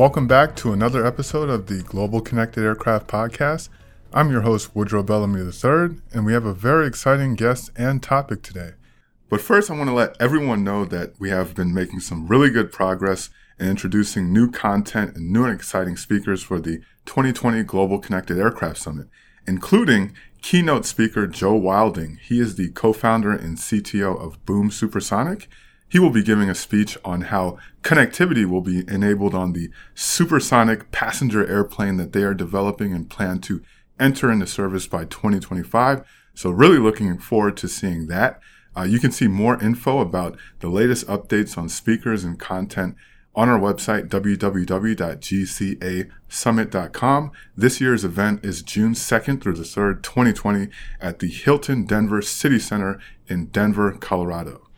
Welcome back to another episode of the Global Connected Aircraft Podcast. I'm your host, Woodrow Bellamy III, and we have a very exciting guest and topic today. But first, I want to let everyone know that we have been making some really good progress in introducing new content and new and exciting speakers for the 2020 Global Connected Aircraft Summit, including keynote speaker Joe Wilding. He is the co founder and CTO of Boom Supersonic. He will be giving a speech on how connectivity will be enabled on the supersonic passenger airplane that they are developing and plan to enter into service by 2025. So, really looking forward to seeing that. Uh, you can see more info about the latest updates on speakers and content on our website, www.gcasummit.com. This year's event is June 2nd through the 3rd, 2020, at the Hilton Denver City Center in Denver, Colorado.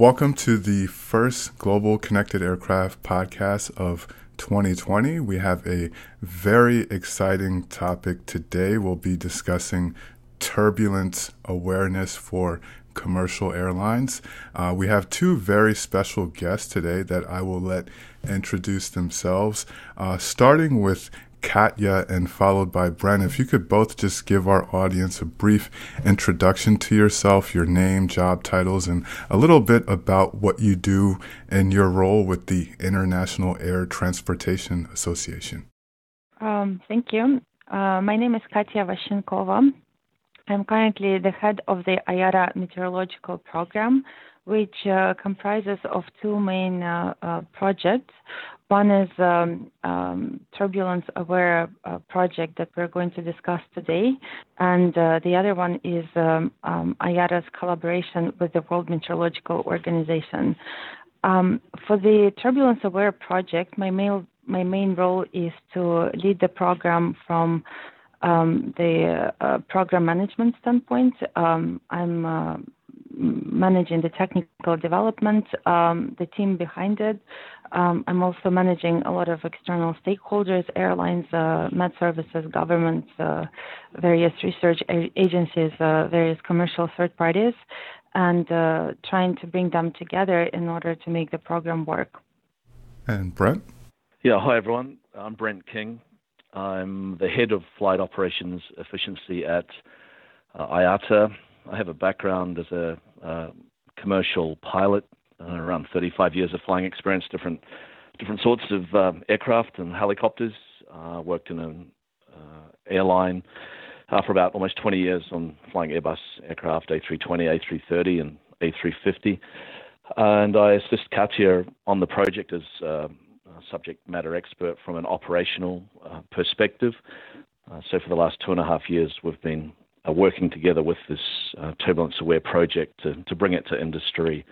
Welcome to the first Global Connected Aircraft podcast of 2020. We have a very exciting topic today. We'll be discussing turbulence awareness for commercial airlines. Uh, we have two very special guests today that I will let introduce themselves, uh, starting with Katya and followed by Brent. If you could both just give our audience a brief introduction to yourself, your name, job titles, and a little bit about what you do and your role with the International Air Transportation Association. Um, thank you. Uh, my name is Katya Vashenkova. I'm currently the head of the IATA Meteorological Program, which uh, comprises of two main uh, uh, projects. One is um, um, turbulence aware uh, project that we're going to discuss today, and uh, the other one is um, um IATA's collaboration with the World Meteorological Organization. Um, for the turbulence aware project, my main my main role is to lead the program from um, the uh, program management standpoint, um, I'm uh, managing the technical development, um, the team behind it. Um, I'm also managing a lot of external stakeholders, airlines, uh, met services, governments, uh, various research a- agencies, uh, various commercial third parties, and uh, trying to bring them together in order to make the program work. And Brent? Yeah, hi everyone. I'm Brent King. I'm the head of flight operations efficiency at uh, IATA. I have a background as a commercial pilot, uh, around 35 years of flying experience, different different sorts of um, aircraft and helicopters. Uh, worked in an uh, airline for about almost 20 years on flying Airbus aircraft, A320, A330, and A350. And I assist Katya on the project as a subject matter expert from an operational perspective. Uh, so for the last two and a half years, we've been uh, working together with this uh, turbulence aware project to, to bring it to industry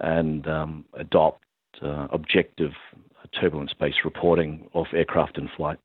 and um, adopt uh, objective turbulence based reporting of aircraft in flight.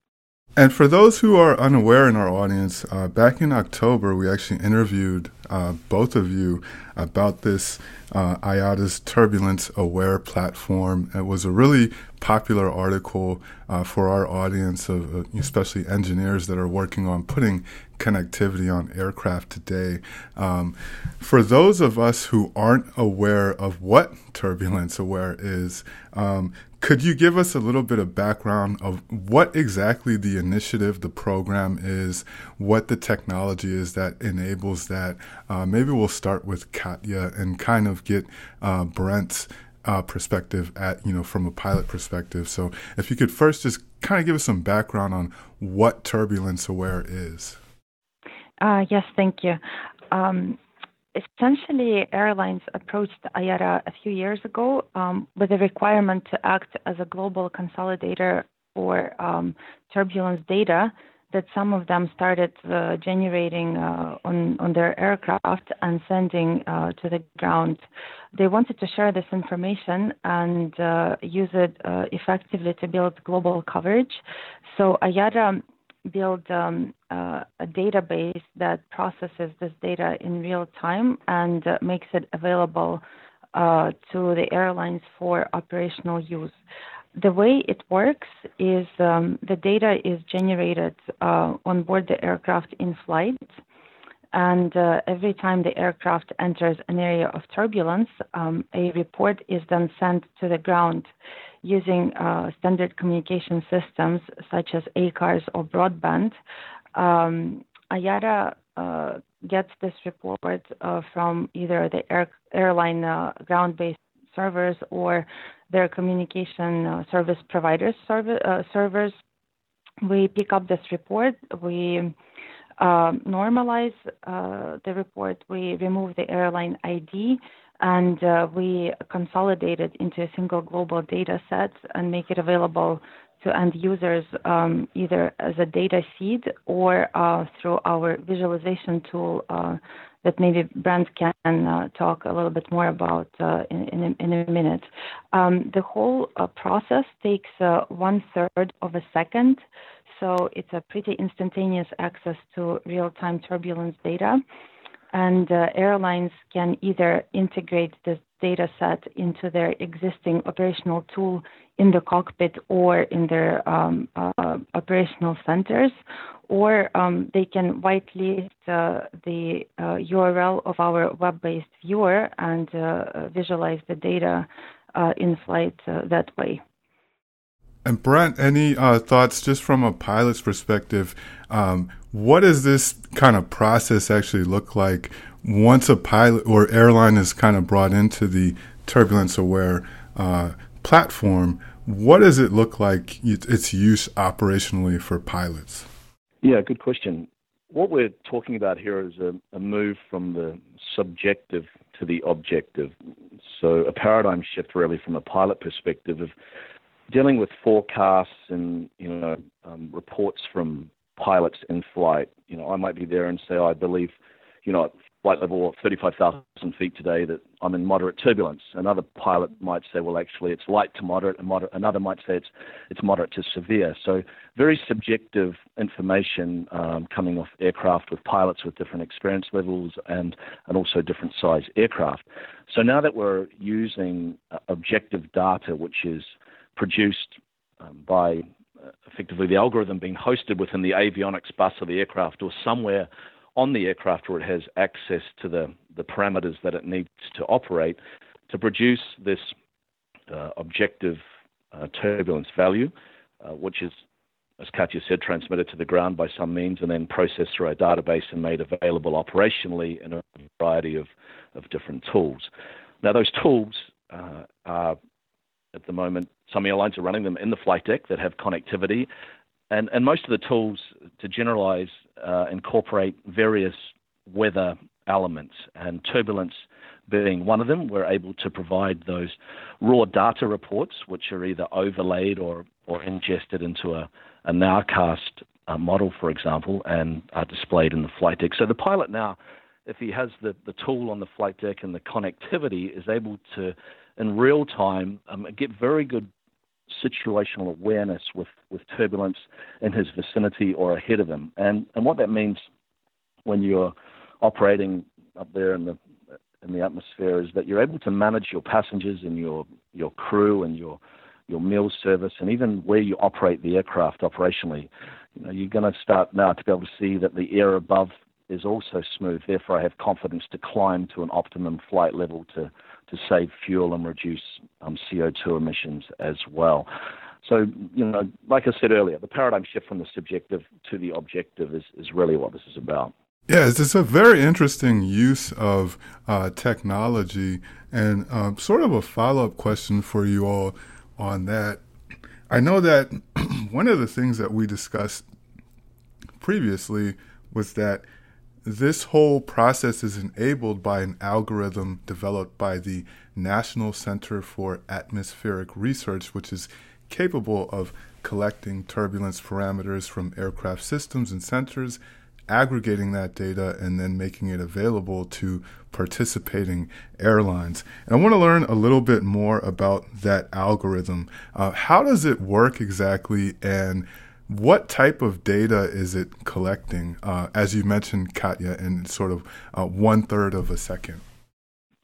And for those who are unaware in our audience, uh, back in October, we actually interviewed uh, both of you about this uh, IATA's Turbulence Aware platform. It was a really popular article uh, for our audience of uh, especially engineers that are working on putting connectivity on aircraft today. Um, for those of us who aren't aware of what Turbulence Aware is, um, could you give us a little bit of background of what exactly the initiative, the program is, what the technology is that enables that? Uh, maybe we'll start with Katya and kind of get uh, Brent's uh, perspective at, you know, from a pilot perspective. So if you could first just kind of give us some background on what Turbulence Aware is. Uh, yes, thank you. Um, essentially, airlines approached IATA a few years ago um, with a requirement to act as a global consolidator for um, turbulence data that some of them started uh, generating uh, on, on their aircraft and sending uh, to the ground. They wanted to share this information and uh, use it uh, effectively to build global coverage. So IATA build um, uh, a database that processes this data in real time and makes it available to the airlines for operational use. The way it works is um, the data is generated uh, on board the aircraft in flight, And uh, every time the aircraft enters an area of turbulence, um, a report is then sent to the ground using uh, standard communication systems such as ACARS or broadband. Um, IATA uh, gets this report uh, from either the air, airline uh, ground based servers or their communication uh, service providers servers. We pick up this report. We um, normalize uh, the report, we remove the airline ID, and uh, we consolidate it into a single global data set and make it available to end users um, either as a data feed or uh, through our visualization tool uh, that maybe Brent can uh, talk a little bit more about uh, in, in, a, in, a, minute. Um, the whole uh, process takes one third of a second so it's a pretty instantaneous access to real-time turbulence data. And uh, airlines can either integrate this data set into their existing operational tool in the cockpit or in their um, uh, operational centers, or um, they can whitelist uh, the URL uh, of our web-based viewer and uh, visualize the data uh, in flight that way. And Brent, any thoughts just from a pilot's perspective? Um, what does this kind of process actually look like once a pilot or airline is kind of brought into the turbulence aware uh, platform? What does it look like its use operationally for pilots? Yeah, good question. What we're talking about here is a, a move from the subjective to the objective. So, a paradigm shift really from a pilot perspective of dealing with forecasts and you know um, reports from pilots in flight. You know, I might be there and say, oh, I believe, you know, at flight level of 35,000 feet today that I'm in moderate turbulence. Another pilot might say, well, actually, it's light to moderate, and moderate. Another might say it's it's moderate to severe. So very subjective information um, coming off aircraft with pilots with different experience levels and and also different size aircraft. So now that we're using uh, objective data, which is produced um, by effectively the algorithm being hosted within the avionics bus of the aircraft or somewhere on the aircraft where it has access to the, the parameters that it needs to operate to produce this uh, objective uh, turbulence value, uh, which is, as Katya said, transmitted to the ground by some means and then processed through our database and made available operationally in a variety of, of different tools. Now, those tools uh, are at the moment. Some airlines are running them in the flight deck that have connectivity, and and most of the tools to generalize uh, incorporate various weather elements and turbulence being one of them. We're able to provide those raw data reports, which are either overlaid or or ingested into a, a nowcast uh, model, for example, and are displayed in the flight deck. So the pilot now, if he has the, the tool on the flight deck and the connectivity, is able to in real time, um, get very good situational awareness with, with turbulence in his vicinity or ahead of him. And, and what that means when you're operating up there in the, in the atmosphere is that you're able to manage your passengers and your, your crew and your, your meal service and even where you operate the aircraft operationally. You know, you're going to start now to be able to see that the air above is also smooth. Therefore, I have confidence to climb to an optimum flight level to to save fuel and reduce um, CO2 emissions as well. So, you know, like I said earlier, the paradigm shift from the subjective to the objective is, is really what this is about. Yeah, it's a very interesting use of uh, technology, and uh, sort of a follow up question for you all on that. I know that one of the things that we discussed previously was that this whole process is enabled by an algorithm developed by the National Center for Atmospheric Research, which is capable of collecting turbulence parameters from aircraft systems and sensors, aggregating that data, and then making it available to participating airlines. And I want to learn a little bit more about that algorithm. Uh, how does it work exactly? And what type of data is it collecting, uh, as you mentioned, Katya, in sort of uh, one third of a second?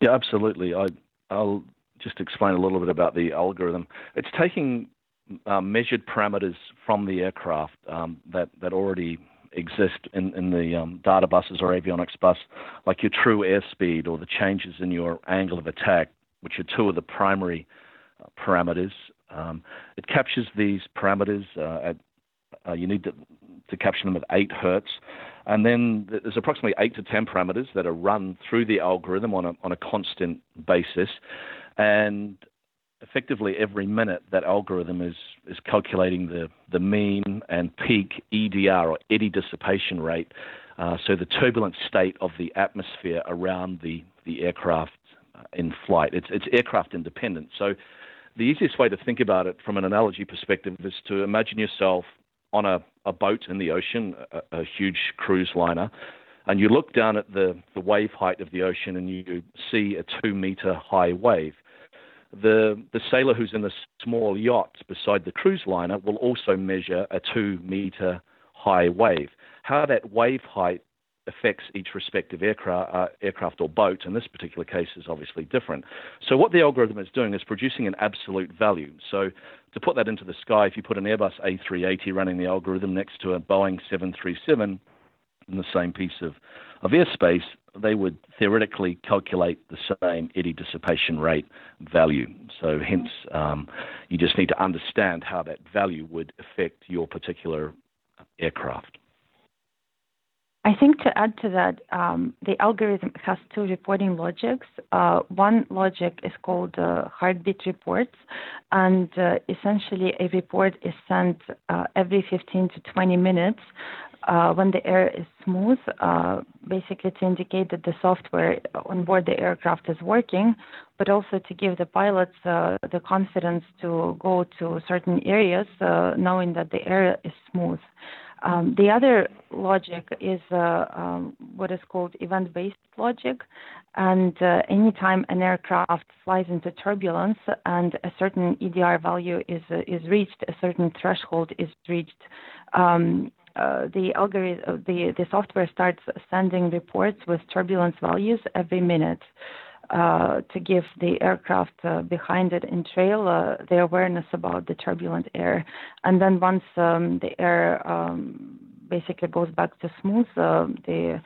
Yeah, absolutely. I, will just explain a little bit about the algorithm. It's taking uh, measured parameters from the aircraft um, that, that already exist in, in the um, data buses or avionics bus, like your true airspeed or the changes in your angle of attack, which are two of the primary uh, parameters. Um, it captures these parameters uh, at uh, you need to, to capture them at 8 hertz. And then there's approximately 8 to 10 parameters that are run through the algorithm on a, on a constant basis. And effectively every minute that algorithm is, is calculating the, the mean and peak EDR or eddy dissipation rate, uh, so the turbulent state of the atmosphere around the, the aircraft uh, in flight. It's, it's aircraft independent. So the easiest way to think about it from an analogy perspective is to imagine yourself on a, a boat in the ocean, a, a huge cruise liner, and you look down at the, the wave height of the ocean and you see a two meter high wave. The, the sailor who's in the small yacht beside the cruise liner will also measure a two meter high wave. How that wave height affects each respective aircraft, uh, aircraft or boat. In this particular case, is obviously different. So what the algorithm is doing is producing an absolute value. So to put that into the sky, if you put an Airbus A380 running the algorithm next to a Boeing 737 in the same piece of, of airspace, they would theoretically calculate the same eddy dissipation rate value. So hence, um, you just need to understand how that value would affect your particular aircraft. I think to add to that, um, the algorithm has two reporting logics. Uh, one logic is called uh, heartbeat reports, and uh, essentially a report is sent uh, every 15 to 20 minutes uh, when the air is smooth, uh, basically to indicate that the software on board the aircraft is working, but also to give the pilots the confidence to go to certain areas knowing that the air is smooth. Um, the other logic is uh, um, what is called event-based logic, and uh, anytime an aircraft flies into turbulence and a certain EDR value is uh, is reached, a certain threshold is reached, um, uh, the algorithm, uh, the the software starts sending reports with turbulence values every minute. Uh, to give the aircraft uh, behind it in trail uh, the awareness about the turbulent air. And then once um, the air um, basically goes back to smooth, the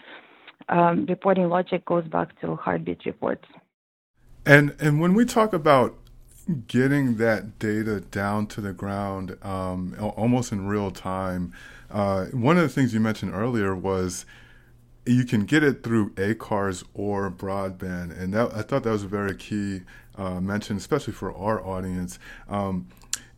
um, reporting logic goes back to heartbeat reports. And and when we talk about getting that data down to the ground um, almost in real time, uh, one of the things you mentioned earlier was you can get it through ACARS or broadband, and that, I thought that was a very key uh, mention, especially for our audience. Um,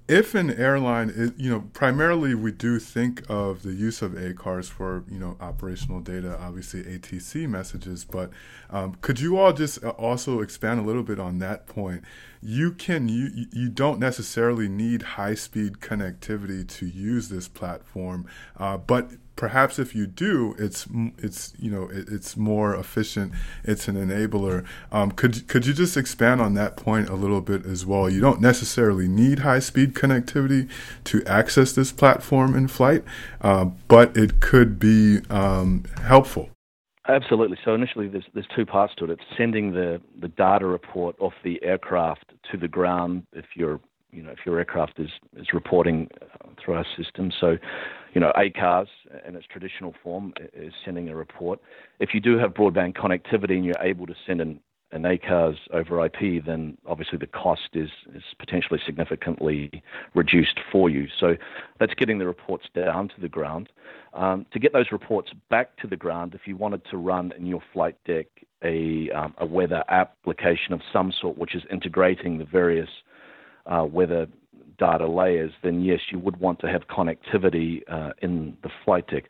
if an airline is, you know, primarily we do think of the use of ACARS for, you know, operational data, obviously ATC messages, but um, could you all just uh, also expand a little bit on that point? You can, you, you don't necessarily need high speed connectivity to use this platform, uh, but perhaps if you do, it's it's you know it, it's more efficient. It's an enabler. Um, could could you just expand on that point a little bit as well? You don't necessarily need high speed connectivity to access this platform in flight, uh, but it could be um, helpful. Absolutely. So initially, there's there's two parts to it. It's sending the the data report off the aircraft to the ground if you're you know if your aircraft is is reporting uh, through our system. So you know, ACARS in its traditional form is sending a report. If you do have broadband connectivity and you're able to send an, an ACARS over IP, then obviously the cost is, is potentially significantly reduced for you. So that's getting the reports down to the ground. Um, to get those reports back to the ground, if you wanted to run in your flight deck a, um, a weather application of some sort, which is integrating the various uh, weather data layers, then yes, you would want to have connectivity uh, in the flight deck.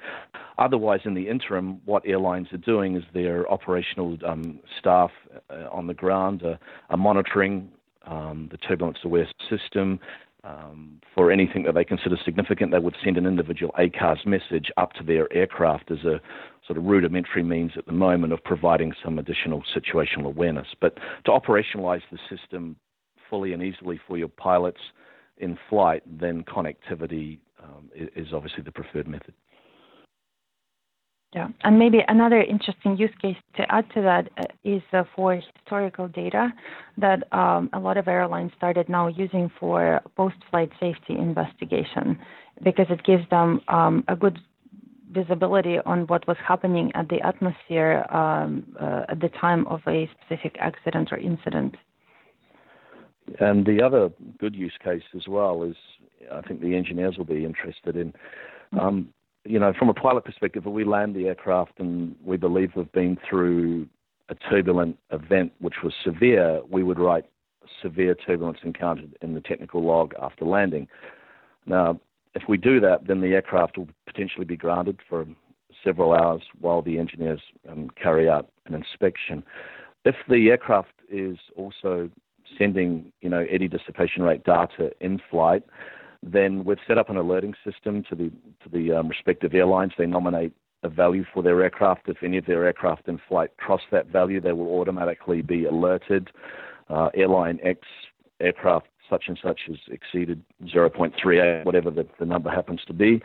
Otherwise, in the interim, what airlines are doing is their operational um, staff uh, on the ground are, are monitoring um, the turbulence aware system. Um, for anything that they consider significant, they would send an individual ACARS message up to their aircraft as a sort of rudimentary means at the moment of providing some additional situational awareness. But to operationalize the system fully and easily for your pilots, in flight, then connectivity um, is, obviously the preferred method. Yeah, and maybe another interesting use case to add to that uh, is uh, for historical data that um, a lot of airlines started now using for post-flight safety investigation because it gives them um, a good visibility on what was happening at the atmosphere um, uh, at the time of a specific accident or incident. And the other good use case as well is, I think the engineers will be interested in. Um, you know, from a pilot perspective, if we land the aircraft and we believe we've been through a turbulent event which was severe, we would write severe turbulence encountered in the technical log after landing. Now, if we do that, then the aircraft will potentially be grounded for several hours while the engineers um, carry out an inspection. If the aircraft is also sending, you know, eddy dissipation rate data in flight, then we've set up an alerting system to the to the um, respective airlines. They nominate a value for their aircraft. If any of their aircraft in flight cross that value, they will automatically be alerted. Uh, airline X aircraft such and such has exceeded 0.38, whatever the, the number happens to be.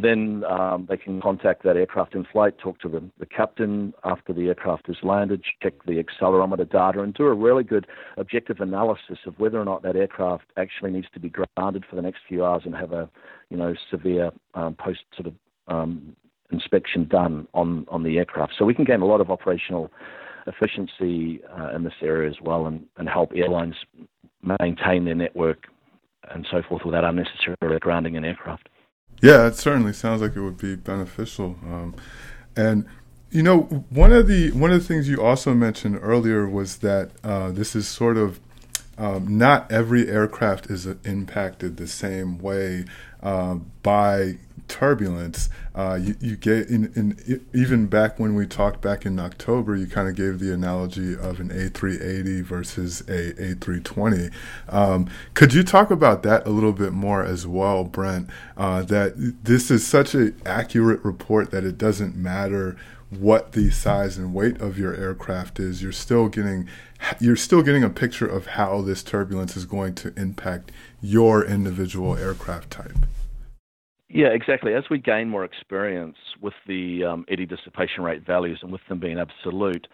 Then um, they can contact that aircraft in flight, talk to the, the captain after the aircraft has landed, check the accelerometer data, and do a really good objective analysis of whether or not that aircraft actually needs to be grounded for the next few hours and have a, you know, severe um, post sort of um, inspection done on on the aircraft. So we can gain a lot of operational efficiency uh, in this area as well, and, and help airlines maintain their network and so forth without unnecessarily grounding an aircraft. Yeah, it certainly sounds like it would be beneficial. Um, and you know, one of the one of the things you also mentioned earlier was that uh, this is sort of um, not every aircraft is impacted the same way uh, by turbulence. Uh, you, you get in, in, even back when we talked back in October, you kind of gave the analogy of an A380 versus a A320. Um, could you talk about that a little bit more as well, Brent? Uh, that this is such an accurate report that it doesn't matter what the size and weight of your aircraft is. You're still getting you're still getting a picture of how this turbulence is going to impact your individual aircraft type. Yeah, exactly. As we gain more experience with the um, eddy dissipation rate values and with them being absolute,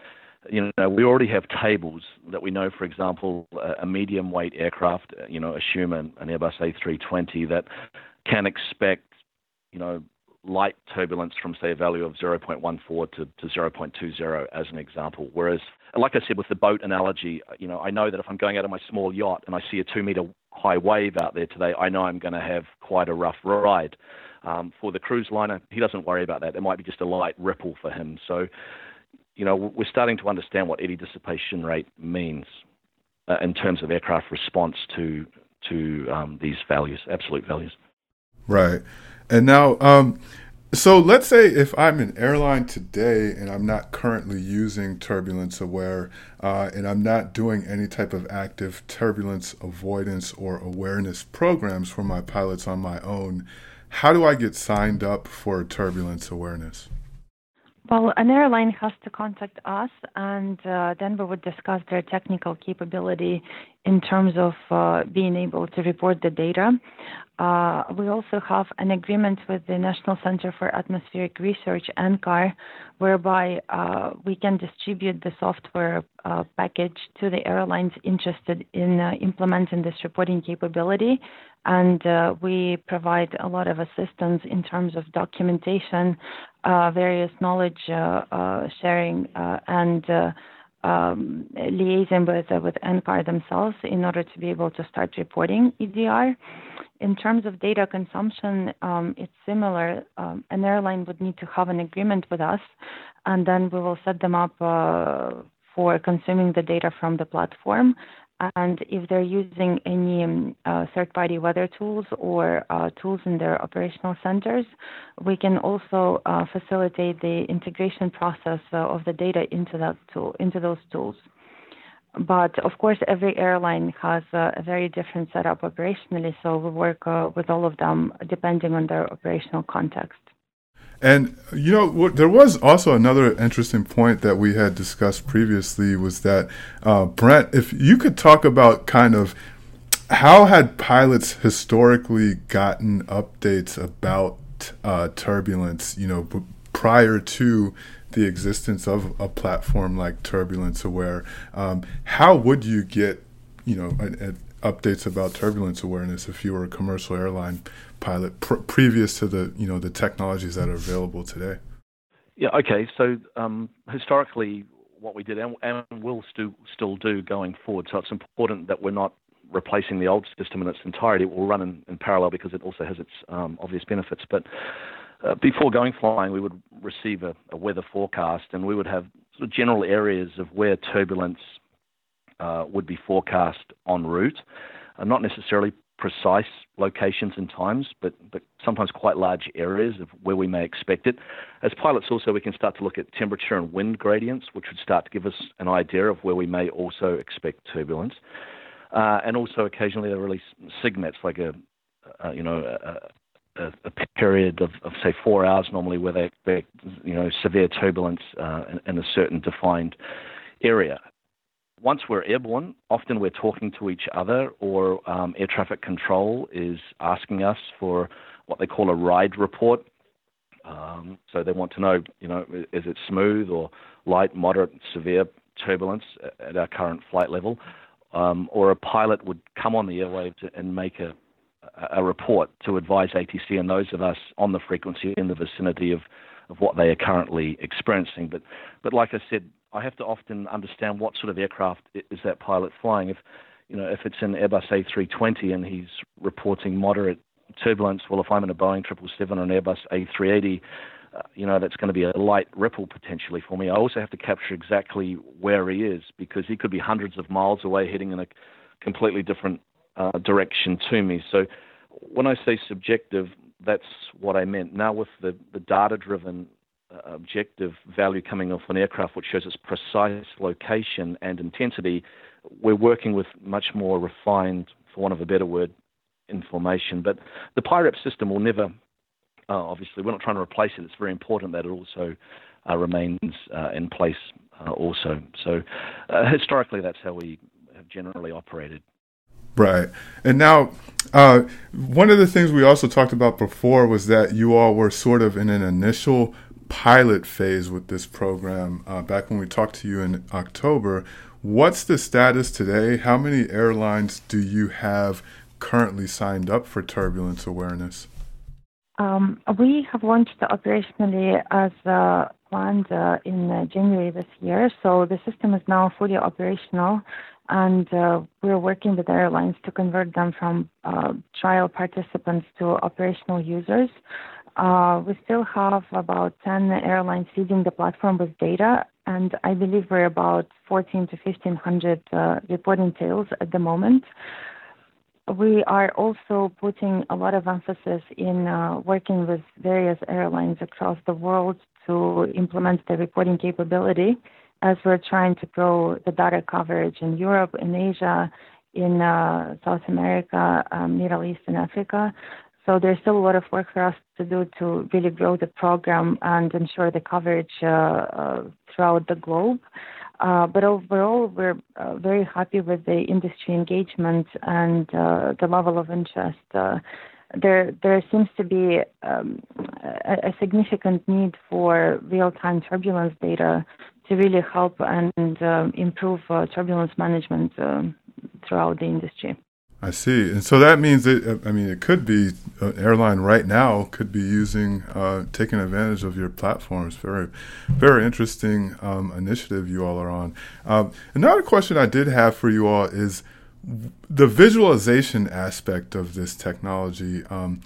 you know, we already have tables that we know, for example, a, medium weight aircraft, you know, assume an, an Airbus A320 that can expect, you know, light turbulence from, say, a value of 0.14 to, to 0.20 as an example. Whereas, like I said with the boat analogy, you know, I know that if I'm going out on my small yacht and I see a two meter high wave out there today, I know I'm going to have quite a rough ride. Um, for the cruise liner, he doesn't worry about that. It might be just a light ripple for him. So, you know, we're starting to understand what eddy dissipation rate means uh, in terms of aircraft response to to um, these values, absolute values. Right. And now, um, so let's say if I'm an airline today and I'm not currently using Turbulence Aware uh, and I'm not doing any type of active turbulence avoidance or awareness programs for my pilots on my own, how do I get signed up for turbulence awareness? Well, an airline has to contact us, and uh, then we would discuss their technical capability in terms of uh, being able to report the data. Uh, we also have an agreement with the National Center for Atmospheric Research, NCAR, whereby uh, we can distribute the software uh, package to the airlines interested in uh, implementing this reporting capability and uh, we provide a lot of assistance in terms of documentation, various knowledge sharing, and um, liaison with uh, with NCAR themselves in order to be able to start reporting EDR. In terms of data consumption, um, it's similar. Um, an airline would need to have an agreement with us, and then we will set them up uh, for consuming the data from the platform and if they're using any um, uh, third-party weather tools or uh, tools in their operational centers, we can also uh, facilitate the integration process uh, of the data into that tool, into those tools. But of course, every airline has a very different setup operationally, so we work uh, with all of them depending on their operational context. And you know, there was also another interesting point that we had discussed previously was that uh, Brent, if you could talk about kind of how had pilots historically gotten updates about uh, turbulence, you know, prior to the existence of a platform like Turbulence Aware, um, how would you get, you know, a, a updates about turbulence awareness if you were a commercial airline pilot pr- previous to the you know the technologies that are available today? Yeah. Okay. So um, historically, what we did and, and will still still do going forward. So it's important that we're not replacing the old system in its entirety. It will run in, in parallel because it also has its um, obvious benefits. But uh, before going flying, we would receive a, a, weather forecast, and we would have sort of general areas of where turbulence uh, would be forecast en route, uh, not necessarily precise locations and times, but, but sometimes quite large areas of where we may expect it. As pilots, also, we can start to look at temperature and wind gradients, which would start to give us an idea of where we may also expect turbulence. Uh, and also, occasionally, they release SIGMETs, like a, a you know, a, a, period of, of, say, four hours normally where they expect, you know, severe turbulence uh, in, in a certain defined area once we're airborne, often we're talking to each other, or um, air traffic control is asking us for what they call a ride report. Um, so they want to know, you know, is it smooth or light, moderate, severe turbulence at our current flight level? Um, or a pilot would come on the airwaves and make a, a report to advise ATC and those of us on the frequency in the vicinity of, of what they are currently experiencing. But, but like I said, I have to often understand what sort of aircraft is that pilot flying. If you know, if it's an Airbus A320 and he's reporting moderate turbulence, well, if I'm in a Boeing 777 or an Airbus A380, uh, you know, that's going to be a light ripple potentially for me. I also have to capture exactly where he is because he could be hundreds of miles away heading in a completely different uh, direction to me. So when I say subjective, that's what I meant. Now, with the, the data driven objective value coming off an aircraft which shows its precise location and intensity, we're working with much more refined, for want of a better word, information. But the PIREP system will never, uh, obviously, we're not trying to replace it. It's very important that it also uh, remains uh, in place uh, also. So uh, historically, that's how we have generally operated. Right. And now, uh, one of the things we also talked about before was that you all were sort of in an initial pilot phase with this program uh, back when we talked to you in October. What's the status today? How many airlines do you have currently signed up for turbulence awareness? Um, we have launched operationally as uh, planned uh, in uh, January this year, so the system is now fully operational, and uh, we're working with airlines to convert them from uh, trial participants to operational users. Uh, we still have about 10 airlines feeding the platform with data, and I believe we're about 14 to 1500 uh, reporting tails at the moment. We are also putting a lot of emphasis in uh, working with various airlines across the world to implement the reporting capability as we're trying to grow the data coverage in Europe, in Asia, in South America, Middle East, and Africa. So there's still a lot of work for us to do to really grow the program and ensure the coverage uh, uh, throughout the globe. Uh, but overall, we're uh, very happy with the industry engagement and uh, the level of interest. Uh, there, there seems to be um, a, a, significant need for real-time turbulence data to really help and um, improve turbulence management um, throughout the industry. I see. And so that means that, I mean, it could be an airline right now could be using, uh, taking advantage of your platforms. Very, very interesting um, initiative you all are on. Um, another question I did have for you all is the visualization aspect of this technology. Um,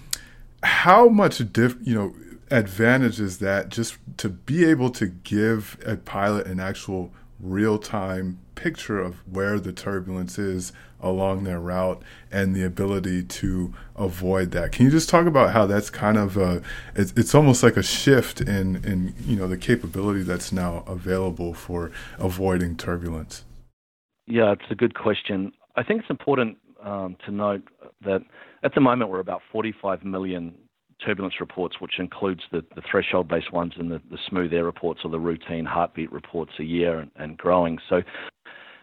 how much, diff, you know, advantage is that just to be able to give a pilot an actual real time picture of where the turbulence is along their route and the ability to avoid that. Can you just talk about how that's kind of a, it's, it's almost like a shift in, in, you know, the capability that's now available for avoiding turbulence? Yeah, it's a good question. I think it's important um, to note that at the moment we're about 45 million turbulence reports, which includes the, the threshold based ones and the, the smooth air reports or the routine heartbeat reports a year and, and growing. So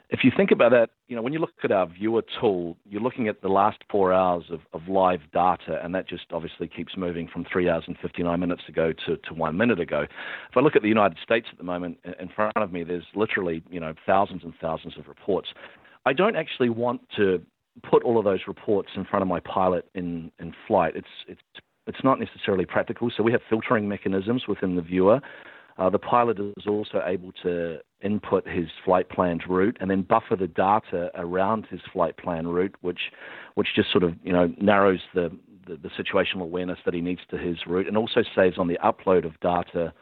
if you think about that, you know, when you look at our viewer tool, you're looking at the last four hours of, of live data, and that just obviously keeps moving from three hours and 59 minutes ago to, to one minute ago. If I look at the United States at the moment, in front of me, there's literally, you know, thousands and thousands of reports. I don't actually want to put all of those reports in front of my pilot in, in flight. It's, it's, it's not necessarily practical. So we have filtering mechanisms within the viewer. Uh, the pilot is also able to input his flight planned route and then buffer the data around his flight plan route, which, which just sort of you know narrows the, the, the situational awareness that he needs to his route, and also saves on the upload of data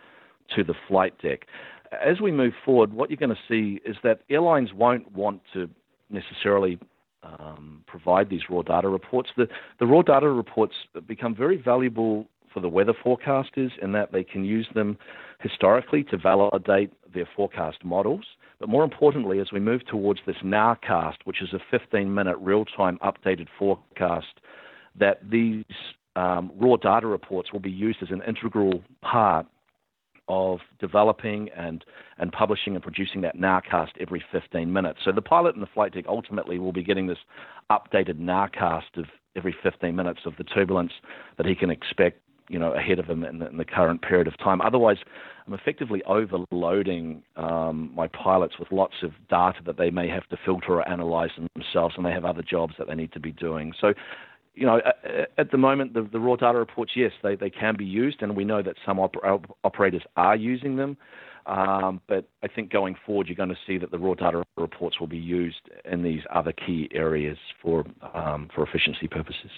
to the flight deck. As we move forward, what you're going to see is that airlines won't want to necessarily um, provide these raw data reports. The, the raw data reports become very valuable for the weather forecasters in that they can use them historically to validate their forecast models. But more importantly, as we move towards this nowcast, which is a 15 minute real time updated forecast, that these um, raw data reports will be used as an integral part of developing and, and publishing and producing that nowcast every 15 minutes. So the pilot and the flight deck ultimately will be getting this updated nowcast of every 15 minutes of the turbulence that he can expect you know ahead of him in the, in the current period of time. Otherwise, I'm effectively overloading um, my pilots with lots of data that they may have to filter or analyze themselves, and they have other jobs that they need to be doing. So you know, at the moment, the, the, raw data reports, yes, they, they can be used, and we know that some oper- operators are using them. Um, but I think going forward, you're going to see that the raw data reports will be used in these other key areas for um, for efficiency purposes.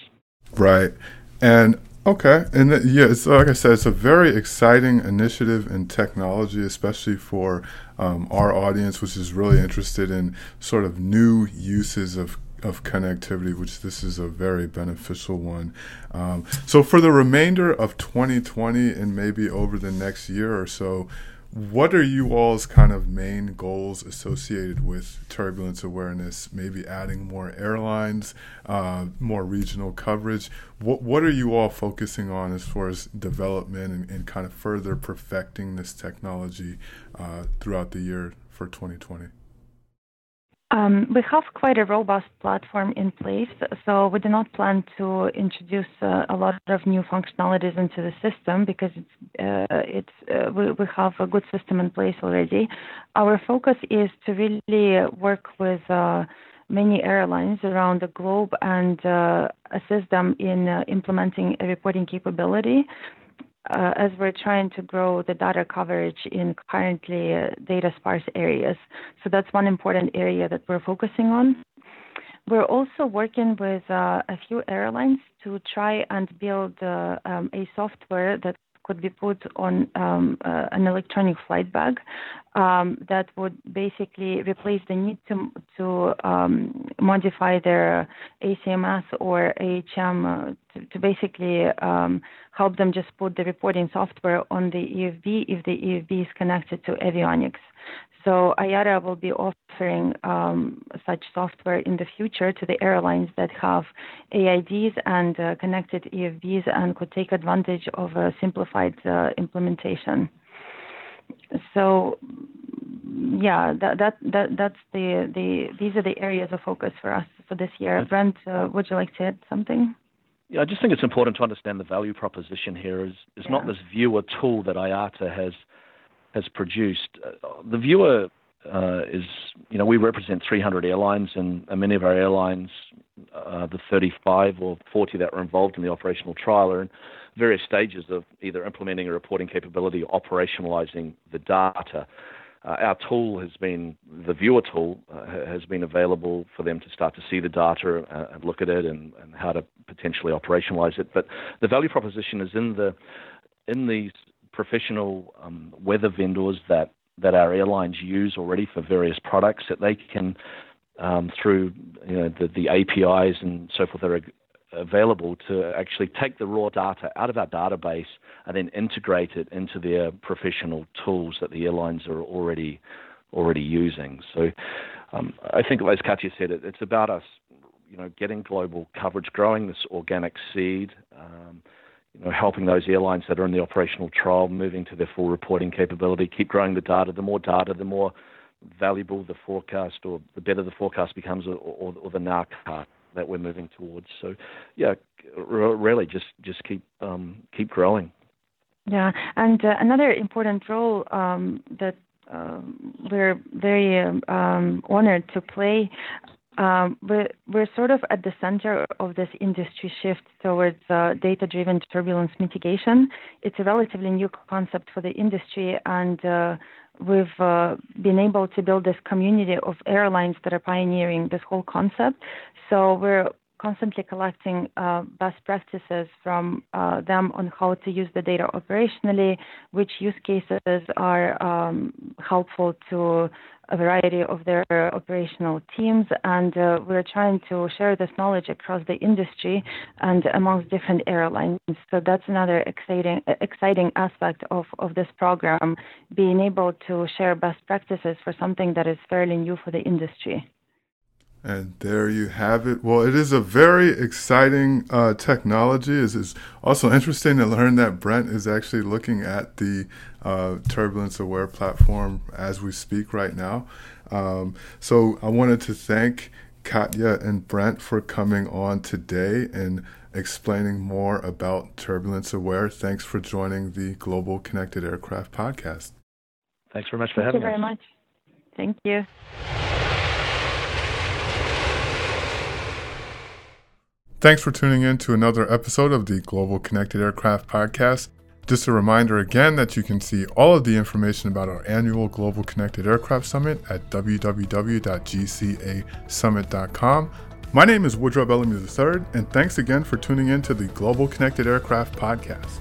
Right, and okay, and th- yeah, it's, like I said, it's a very exciting initiative in technology, especially for um, our audience, which is really interested in sort of new uses of of connectivity, which this is a very beneficial one. Um, so, for the remainder of 2020 and maybe over the next year or so, what are you all's kind of main goals associated with turbulence awareness? Maybe adding more airlines, uh, more regional coverage. What what are you all focusing on as far as development and, and kind of further perfecting this technology uh, throughout the year for 2020? Um, we have quite a robust platform in place, so we do not plan to introduce uh, a lot of new functionalities into the system because it's, uh, it's uh, we, we, have a good system in place already. Our focus is to really work with uh, many airlines around the globe and uh, assist them in uh, implementing a reporting capability uh, as we're trying to grow the data coverage in currently uh, data sparse areas. So that's one important area that we're focusing on. We're also working with uh, a few airlines to try and build uh, um, a software that could be put on um, uh, an electronic flight bag um, that would basically replace the need to to um, modify their ACMS or AHM uh, to, to, basically um, help them just put the reporting software on the EFB if the EFB is connected to avionics. So IATA will be offering um, such software in the future to the airlines that have AIDs and uh, connected EFBs and could take advantage of a simplified uh, implementation. So, yeah, that, that, that that's the, the these are the areas of focus for us for this year. Brent, uh, would you like to add something? Yeah, I just think it's important to understand the value proposition here is is yeah. not this viewer tool that IATA has has produced. Uh, the viewer uh, is, you know, we represent 300 airlines, and, many of our airlines, uh, the 35 or 40 that were involved in the operational trial, are in various stages of either implementing a reporting capability or operationalizing the data. Uh, our tool has been the viewer tool uh, has been available for them to start to see the data uh, and look at it and, and, how to potentially operationalize it. But the value proposition is in the in these professional um, weather vendors that that our airlines use already for various products that they can um, through you know, the, the APIs and so forth that are available to actually take the raw data out of our database and then integrate it into their professional tools that the airlines are already already using. So um, I think, as Katya said, it, it's about us, you know, getting global coverage, growing this organic seed. Um, you know, helping those airlines that are in the operational trial moving to their full reporting capability, keep growing the data. The more data, the more valuable the forecast or the better the forecast becomes or, or, or the nowcast that we're moving towards. So, yeah, really just just keep um, keep growing. Yeah, and uh, another important role um, that um, we're very um, honored to play Um, we're, we're sort of at the center of this industry shift towards uh, data driven turbulence mitigation. It's a relatively new concept for the industry, and uh, we've uh, been able to build this community of airlines that are pioneering this whole concept. So we're constantly collecting uh, best practices from uh, them on how to use the data operationally, which use cases are um, helpful to a variety of their operational teams, and uh, we're trying to share this knowledge across the industry and amongst different airlines. So that's another exciting exciting aspect of, of this program, being able to share best practices for something that is fairly new for the industry. And there you have it. Well, it is a very exciting uh, technology. It is also interesting to learn that Brent is actually looking at the uh, Turbulence Aware platform as we speak right now. Um, so I wanted to thank Katya and Brent for coming on today and explaining more about Turbulence Aware. Thanks for joining the Global Connected Aircraft podcast. Thanks very much for Thank having us. Thank you very much. Thank you. Thanks for tuning in to another episode of the Global Connected Aircraft Podcast. Just a reminder again that you can see all of the information about our annual Global Connected Aircraft Summit at www.gcasummit.com. My name is Woodrow Bellamy III, and thanks again for tuning in to the Global Connected Aircraft Podcast.